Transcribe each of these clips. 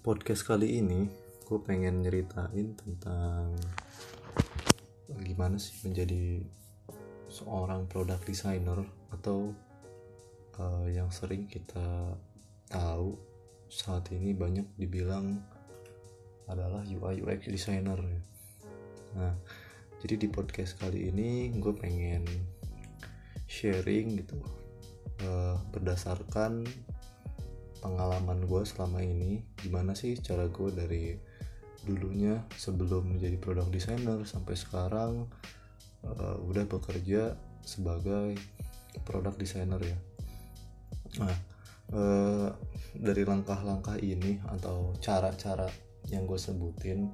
podcast kali ini gue pengen nyeritain tentang gimana sih menjadi seorang product designer atau uh, yang sering kita tahu saat ini banyak dibilang adalah UI UX designer. Nah jadi di podcast kali ini gue pengen sharing gitu uh, berdasarkan pengalaman gue selama ini gimana sih cara gue dari dulunya sebelum menjadi product designer sampai sekarang uh, udah bekerja sebagai product designer ya? Nah uh, dari langkah-langkah ini atau cara-cara yang gue sebutin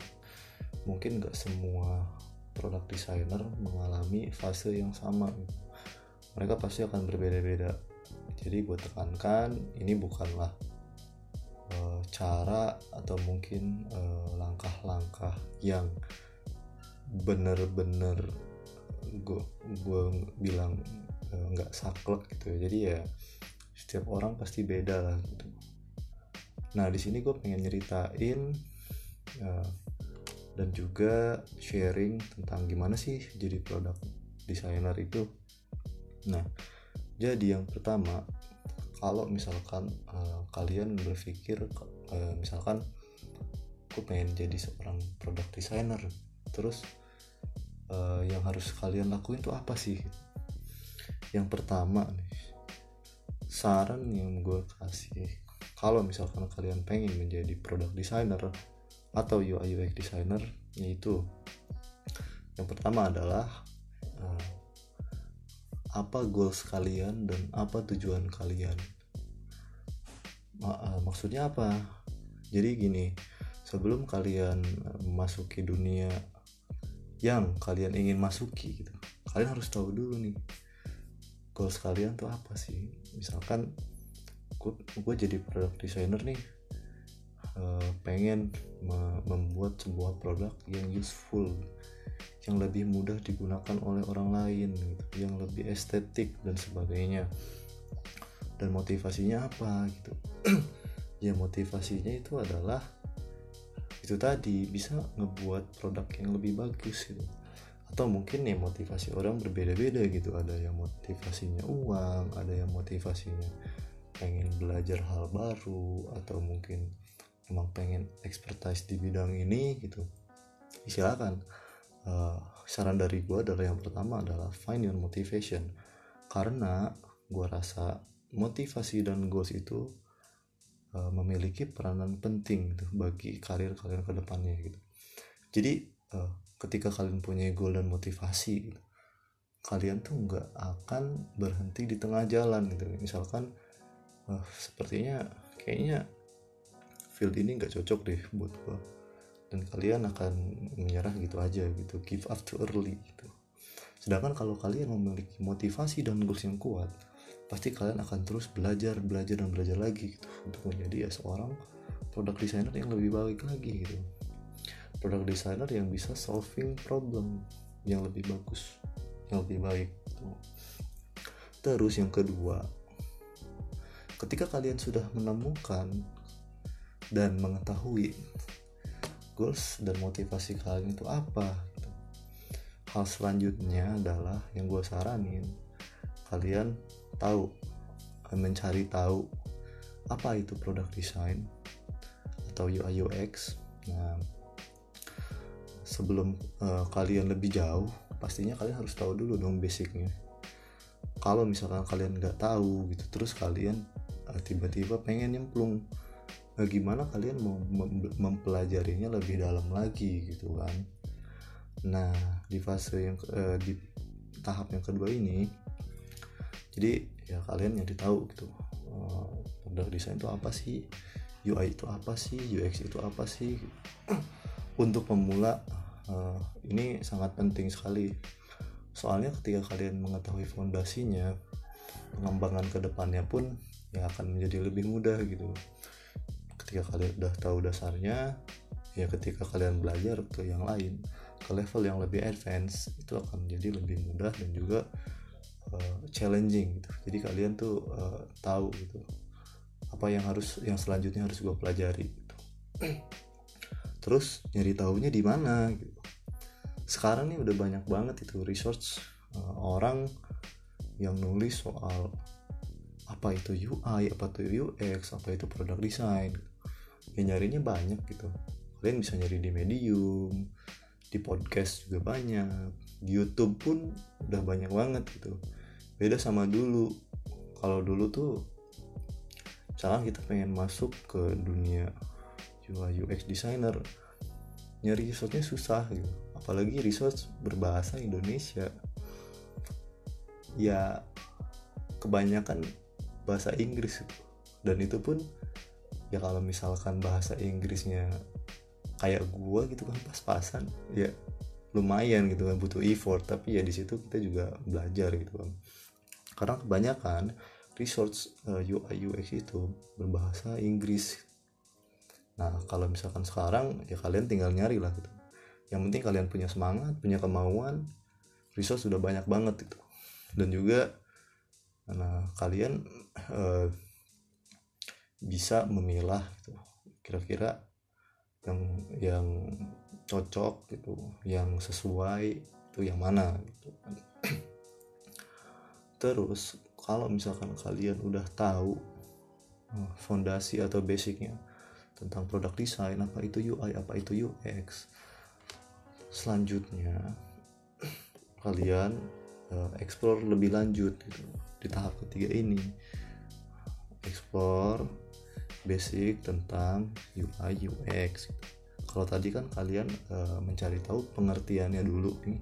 mungkin gak semua product designer mengalami fase yang sama. Mereka pasti akan berbeda-beda jadi gue tekankan ini bukanlah uh, cara atau mungkin langkah-langkah uh, yang bener-bener gue gue bilang nggak uh, saklek gitu ya. Jadi ya setiap orang pasti beda lah gitu. Nah di sini gue pengen nyeritain uh, dan juga sharing tentang gimana sih jadi produk designer itu. Nah jadi yang pertama kalau misalkan uh, kalian berpikir uh, misalkan aku pengen jadi seorang product designer terus uh, yang harus kalian lakuin itu apa sih? Yang pertama saran yang gue kasih kalau misalkan kalian pengen menjadi product designer atau UI UX designer yaitu yang pertama adalah apa goals kalian dan apa tujuan kalian? Maksudnya apa? Jadi gini sebelum kalian memasuki dunia yang kalian ingin masuki gitu kalian harus tahu dulu nih goals kalian tuh apa sih? Misalkan gue jadi product designer nih uh, pengen me membuat sebuah produk yang useful yang lebih mudah digunakan oleh orang lain gitu, yang lebih estetik dan sebagainya. Dan motivasinya apa gitu? Ya motivasinya itu adalah itu tadi bisa ngebuat produk yang lebih bagus gitu. Atau mungkin ya motivasi orang berbeda-beda gitu. Ada yang motivasinya uang ada yang motivasinya pengen belajar hal baru atau mungkin emang pengen expertise di bidang ini gitu. Silakan. Uh, saran dari gue adalah yang pertama adalah find your motivation. Karena gue rasa motivasi dan goals itu uh, memiliki peranan penting gitu bagi karir kalian ke depannya gitu. Jadi uh, ketika kalian punya goal dan motivasi gitu, kalian tuh nggak akan berhenti di tengah jalan gitu. Misalkan uh, sepertinya kayaknya field ini nggak cocok deh buat gue dan kalian akan menyerah gitu aja gitu give up too early gitu. Sedangkan kalau kalian memiliki motivasi dan goals yang kuat pasti kalian akan terus belajar belajar dan belajar lagi gitu untuk menjadi ya seorang product designer yang lebih baik lagi gitu. Product designer yang bisa solving problem yang lebih bagus yang lebih baik gitu. terus yang kedua ketika kalian sudah menemukan dan mengetahui goals dan motivasi kalian itu apa gitu. hal selanjutnya adalah yang gue saranin kalian tahu mencari tahu apa itu produk design atau UI UX nah sebelum uh, kalian lebih jauh pastinya kalian harus tahu dulu dong basicnya kalau misalkan kalian nggak tahu gitu terus kalian uh, tiba-tiba pengen nyemplung gimana kalian mau mem mempelajarinya lebih dalam lagi gitu kan? Nah di fase yang uh, di tahap yang kedua ini jadi ya kalian yang ditahu gitu uh, produk desain itu apa sih UI itu apa sih UX itu apa sih? Untuk pemula uh, ini sangat penting sekali. Soalnya ketika kalian mengetahui fondasinya pengembangan ke depannya pun ya akan menjadi lebih mudah gitu ketika kalian udah tahu dasarnya ya ketika kalian belajar ke yang lain ke level yang lebih advance itu akan menjadi lebih mudah dan juga uh, challenging gitu. Jadi kalian tuh uh, tahu gitu apa yang harus yang selanjutnya harus gue pelajari gitu. terus nyari tahunya di mana gitu. Sekarang nih udah banyak banget itu research uh, orang yang nulis soal apa itu UI apa itu UX apa itu product design ya nyarinya banyak gitu. Kalian bisa nyari di medium di podcast juga banyak di YouTube pun udah banyak banget gitu. Beda sama dulu. Kalau dulu tuh misalkan kita pengen masuk ke dunia UI UX designer nyari resource susah gitu. Apalagi resource berbahasa Indonesia. Ya kebanyakan bahasa Inggris itu dan itu pun ya kalau misalkan bahasa Inggrisnya kayak gua gitu kan pas-pasan ya lumayan gitu kan butuh effort. Tapi ya di situ kita juga belajar gitu kan. Karena kebanyakan research uh, UI UX itu berbahasa Inggris. Nah kalau misalkan sekarang ya kalian tinggal nyari lah gitu. Yang penting kalian punya semangat punya kemauan resource sudah banyak banget itu dan juga nah kalian uh, bisa memilah gitu. Kira-kira yang yang cocok gitu yang sesuai itu yang mana gitu terus kalau misalkan kalian udah tahu eh, fondasi atau basicnya tentang produk desain apa itu UI apa itu UX selanjutnya kalian uh, explore lebih lanjut gitu di tahap ketiga ini. Explore basic tentang UI UX gitu. kalau tadi kan kalian uh, mencari tahu pengertiannya dulu nih.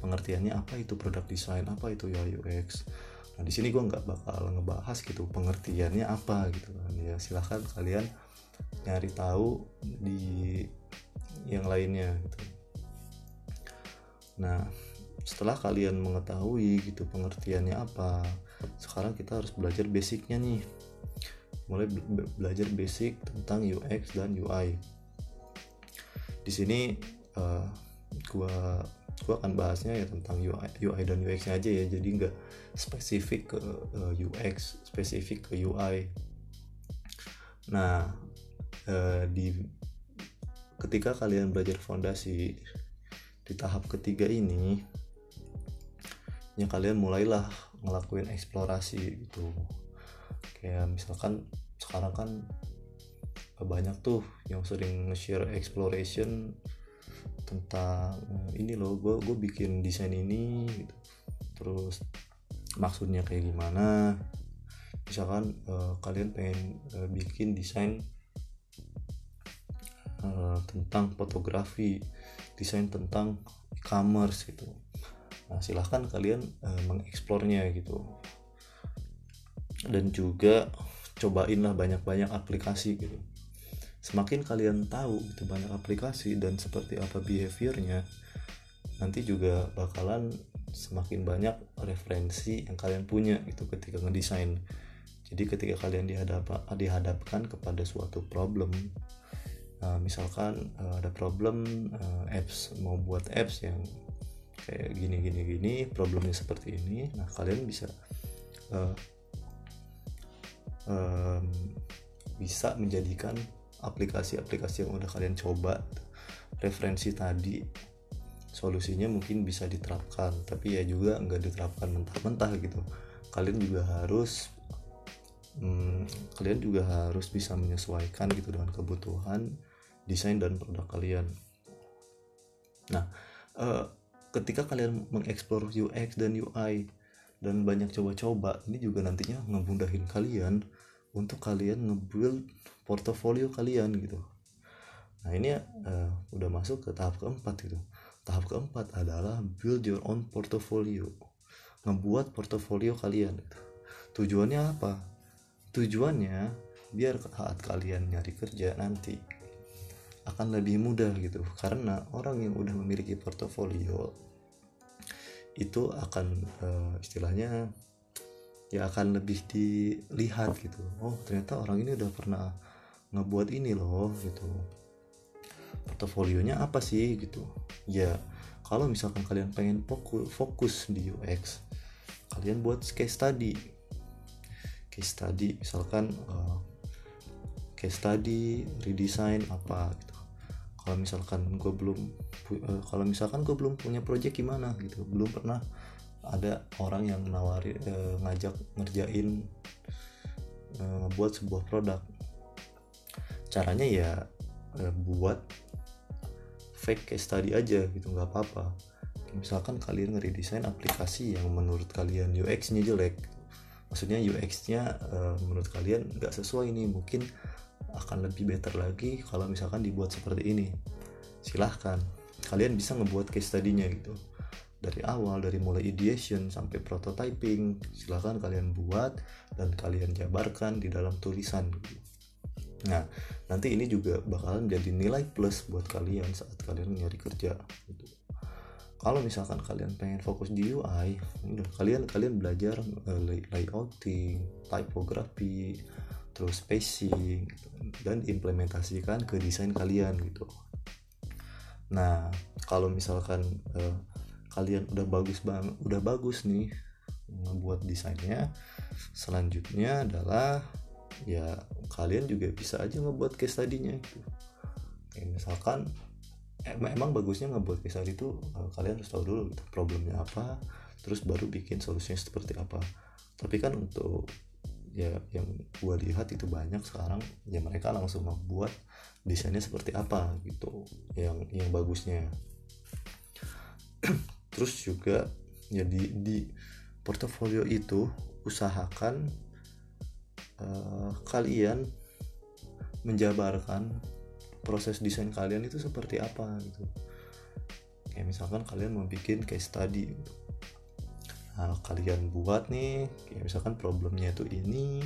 Pengertiannya apa itu produk desain apa itu UI UX nah di sini gue nggak bakal ngebahas gitu pengertiannya apa gitu kan. Ya silahkan kalian nyari tahu di yang lainnya gitu. Nah setelah kalian mengetahui gitu pengertiannya apa sekarang kita harus belajar basicnya nih mulai be belajar basic tentang UX dan UI di sini uh, gua gua akan bahasnya ya tentang UI, UI dan UX aja ya. Jadi nggak spesifik ke uh, eh, UX spesifik ke UI nah uh, di ketika kalian belajar fondasi di tahap ketiga ini ya kalian mulailah ngelakuin eksplorasi gitu kayak misalkan sekarang kan banyak tuh yang sering nge-share exploration tentang ini loh gue gue bikin desain ini gitu. terus maksudnya kayak gimana? Misalkan uh, kalian pengen uh, bikin desain uh, tentang fotografi desain tentang e-commerce gitu. Nah silahkan kalian uh, mengeksplornya gitu dan juga cobainlah banyak-banyak aplikasi gitu. Semakin kalian tahu itu banyak aplikasi dan seperti apa behaviornya nanti juga bakalan semakin banyak referensi yang kalian punya itu ketika ngedesain. Jadi ketika kalian dihadap dihadapkan kepada suatu problem uh, misalkan uh, ada problem uh, apps mau buat apps yang kayak gini gini gini problemnya seperti ini nah kalian bisa um, bisa menjadikan aplikasi-aplikasi yang udah kalian coba referensi tadi solusinya mungkin bisa diterapkan. Tapi ya juga nggak diterapkan mentah-mentah gitu. Kalian juga harus hmm, kalian juga harus bisa menyesuaikan gitu dengan kebutuhan desain dan produk kalian. Nah uh, ketika kalian mengeksplor UX dan UI dan banyak coba-coba ini juga nantinya ngemudahin kalian untuk kalian nge-build portofolio kalian gitu. Nah ini uh, udah masuk ke tahap keempat gitu. Tahap keempat adalah build your own portfolio ngebuat portofolio kalian gitu. tujuannya apa? Tujuannya biar saat kalian nyari kerja nanti akan lebih mudah gitu. Karena orang yang udah memiliki portofolio itu akan uh, istilahnya ya akan lebih dilihat gitu. Oh ternyata orang ini udah pernah ngebuat ini loh gitu. Portofolionya apa sih gitu? Ya kalau misalkan kalian pengen fokus fokus di UX kalian buat case study. Case study misalkan uh, case study redesign apa gitu. Kalau misalkan gue belum uh, kalau misalkan gue belum punya project gimana gitu. Belum pernah ada orang yang nawari uh, ngajak ngerjain uh, buat sebuah produk. Caranya ya uh, buat fake case study aja gitu nggak apa-apa. Misalkan kalian ngeredesain aplikasi yang menurut kalian UX-nya jelek. Maksudnya UX-nya uh, menurut kalian nggak sesuai ini mungkin akan lebih better lagi kalau misalkan dibuat seperti ini. Silahkan. Kalian bisa ngebuat case study-nya gitu dari awal dari mulai ideation sampai prototyping silahkan kalian buat dan kalian jabarkan di dalam tulisan. Nah nanti ini juga bakalan jadi nilai plus buat kalian saat kalian nyari kerja gitu. Kalau misalkan kalian pengen fokus di UI kalian kalian belajar uh, layouting typography terus spacing gitu, dan implementasikan ke desain kalian gitu. Nah kalau misalkan uh, kalian udah bagus bang udah bagus nih ngebuat desainnya. Selanjutnya adalah ya kalian juga bisa aja ngebuat case study-nya gitu. Kayak misalkan emang bagusnya ngebuat case study itu uh, kalian harus tahu dulu gitu, problemnya apa terus baru bikin solusinya seperti apa. Tapi kan untuk ya yang gue lihat itu banyak sekarang ya mereka langsung membuat desainnya seperti apa gitu yang yang bagusnya terus juga ya di di portofolio itu usahakan uh, kalian menjabarkan proses desain kalian itu seperti apa gitu. Kayak misalkan kalian mau bikin case study gitu. Nah, kalian buat nih kayak misalkan problemnya itu ini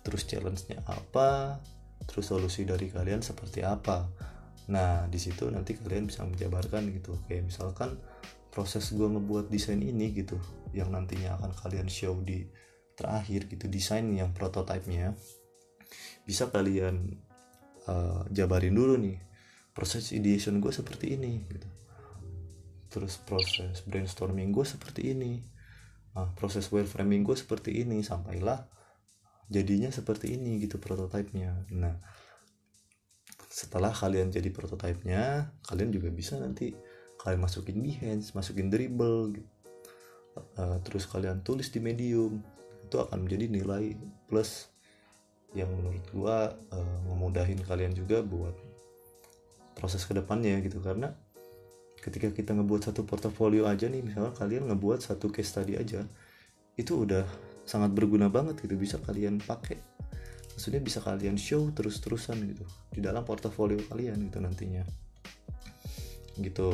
terus challenge-nya apa terus solusi dari kalian seperti apa. Nah di situ nanti kalian bisa menjabarkan gitu. Kayak misalkan proses gue ngebuat desain ini gitu yang nantinya akan kalian show di terakhir gitu desain yang prototipenya bisa kalian uh, jabarin dulu nih proses ideation gue seperti ini gitu. Terus proses brainstorming gue seperti ini nah, proses wireframing gue seperti ini sampailah jadinya seperti ini gitu prototipenya. Nah setelah kalian jadi prototipenya kalian juga bisa nanti kalian masukin Behance masukin dribble gitu. uh, terus kalian tulis di medium itu akan menjadi nilai plus yang menurut gua uh, memudahin kalian juga buat proses ke depannya gitu. Karena ketika kita ngebuat satu portofolio aja nih misalnya kalian ngebuat satu case study aja itu udah sangat berguna banget gitu. Bisa kalian pakai. Maksudnya bisa kalian show terus-terusan gitu di dalam portofolio kalian gitu nantinya. Gitu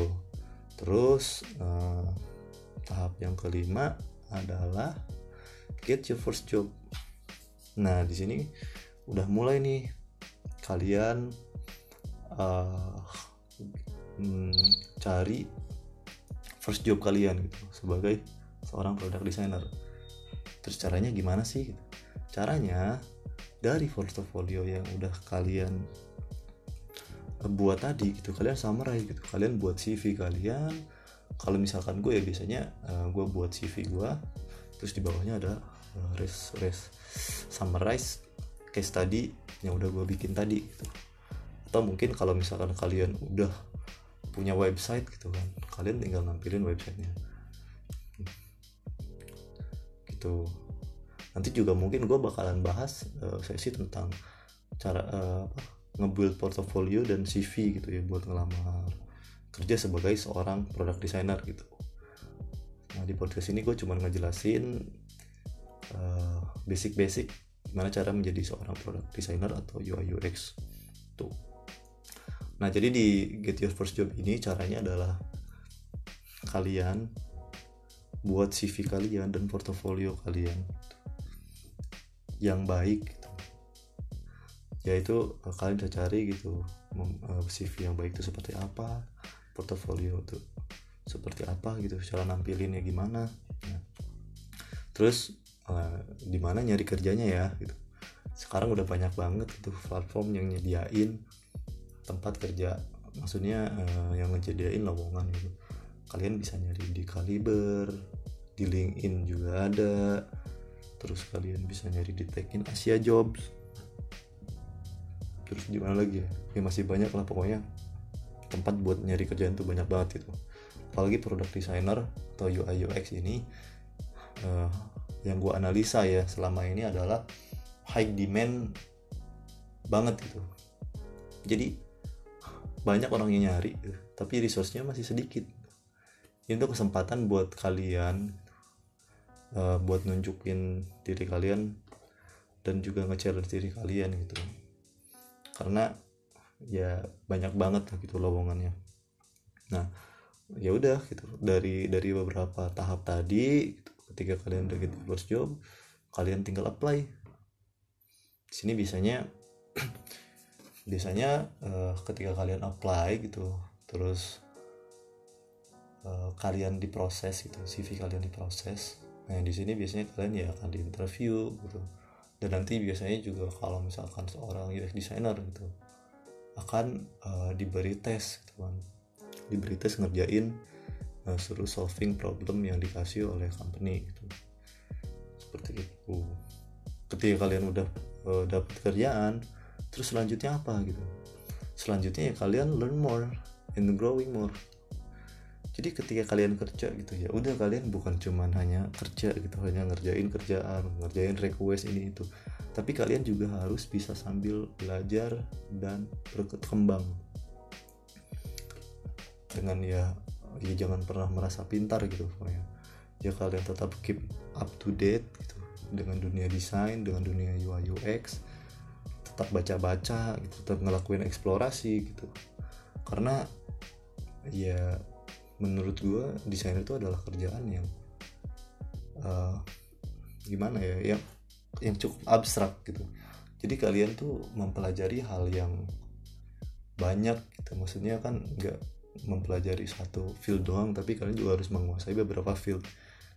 terus uh, tahap yang kelima adalah get your first job. Nah di sini udah mulai nih kalian uh, cari first job kalian gitu sebagai seorang product designer. Terus caranya gimana sih? Caranya dari portfolio yang udah kalian buat tadi gitu kalian summarize gitu. Kalian buat CV kalian kalau misalkan gue ya biasanya uh, gue buat CV gue terus di bawahnya ada uh, res res summarize case study yang udah gue bikin tadi gitu. Atau mungkin kalau misalkan kalian udah punya website gitu kan kalian tinggal nampilin websitenya. Gitu. Nanti juga mungkin gue bakalan bahas uh, sesi tentang cara uh, apa, nge-build portfolio dan CV gitu ya buat ngelamar kerja sebagai seorang product designer gitu. Nah di podcast ini gue cuma ngejelasin uh, basic-basic gimana cara menjadi seorang product designer atau UI UX tuh. Nah, jadi di Get Your First Job ini caranya adalah kalian buat CV kalian dan portofolio kalian yang baik gitu. yaitu eh, kalian bisa cari gitu eh, CV yang baik itu seperti apa portofolio itu seperti apa gitu cara nampilinnya gimana nah, terus uh, di mana nyari kerjanya ya gitu. Sekarang udah banyak banget itu platform yang nyediain tempat kerja maksudnya uh, yang ngejadiin lowongan gitu. Kalian bisa nyari di Kaliber di LinkedIn juga ada terus kalian bisa nyari di Tekin Asia Jobs terus di mana lagi ya? ya masih banyak lah pokoknya. Tempat buat nyari kerjaan tuh banyak banget itu apalagi product designer atau UI UX ini uh, yang gue analisa ya selama ini adalah high demand banget gitu. Jadi banyak orang yang nyari tapi resource-nya masih sedikit. Ini tuh kesempatan buat kalian uh, buat nunjukin diri kalian dan juga nge-challenge diri kalian gitu karena ya banyak banget gitu lowongannya. Nah ya udah gitu. Dari dari beberapa tahap tadi gitu, ketika kalian udah gitu first job kalian tinggal apply. Di sini biasanya biasanya uh, ketika kalian apply gitu terus uh, kalian diproses gitu CV kalian diproses. Nah di sini biasanya kalian ya akan di interview gitu dan nanti biasanya juga kalau misalkan seorang UX designer gitu akan uh, diberi tes gitu kan. Diberi tes ngerjain uh, suruh solving problem yang dikasih oleh company gitu. Seperti itu. Ketika kalian udah uh, dapat kerjaan terus selanjutnya apa gitu? Selanjutnya ya kalian learn more and growing more jadi ketika kalian kerja gitu ya udah kalian bukan cuman hanya kerja gitu hanya ngerjain kerjaan ngerjain request ini itu. Tapi kalian juga harus bisa sambil belajar dan berkembang. Dengan ya ya jangan pernah merasa pintar gitu pokoknya. Ya kalian tetap keep up to date gitu dengan dunia desain dengan dunia UI UX tetap baca-baca gitu tetap ngelakuin eksplorasi gitu. Karena ya menurut gue desainer itu adalah kerjaan yang uh, gimana ya yang yang cukup abstrak gitu. Jadi kalian tuh mempelajari hal yang banyak gitu. Maksudnya kan nggak mempelajari satu field doang tapi kalian juga harus menguasai beberapa field.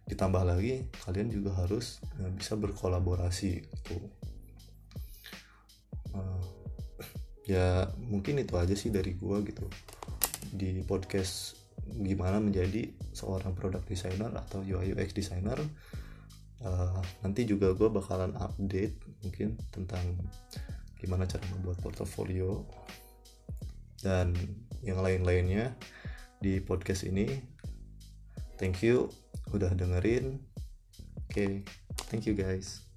Ditambah lagi kalian juga harus uh, bisa berkolaborasi gitu. Uh, ya mungkin itu aja sih dari gua gitu. Di podcast gimana menjadi seorang product designer atau UI UX designer. Uh, nanti juga gue bakalan update mungkin tentang gimana cara membuat portofolio dan yang lain-lainnya di podcast ini. Thank you udah dengerin. Oke okay, thank you guys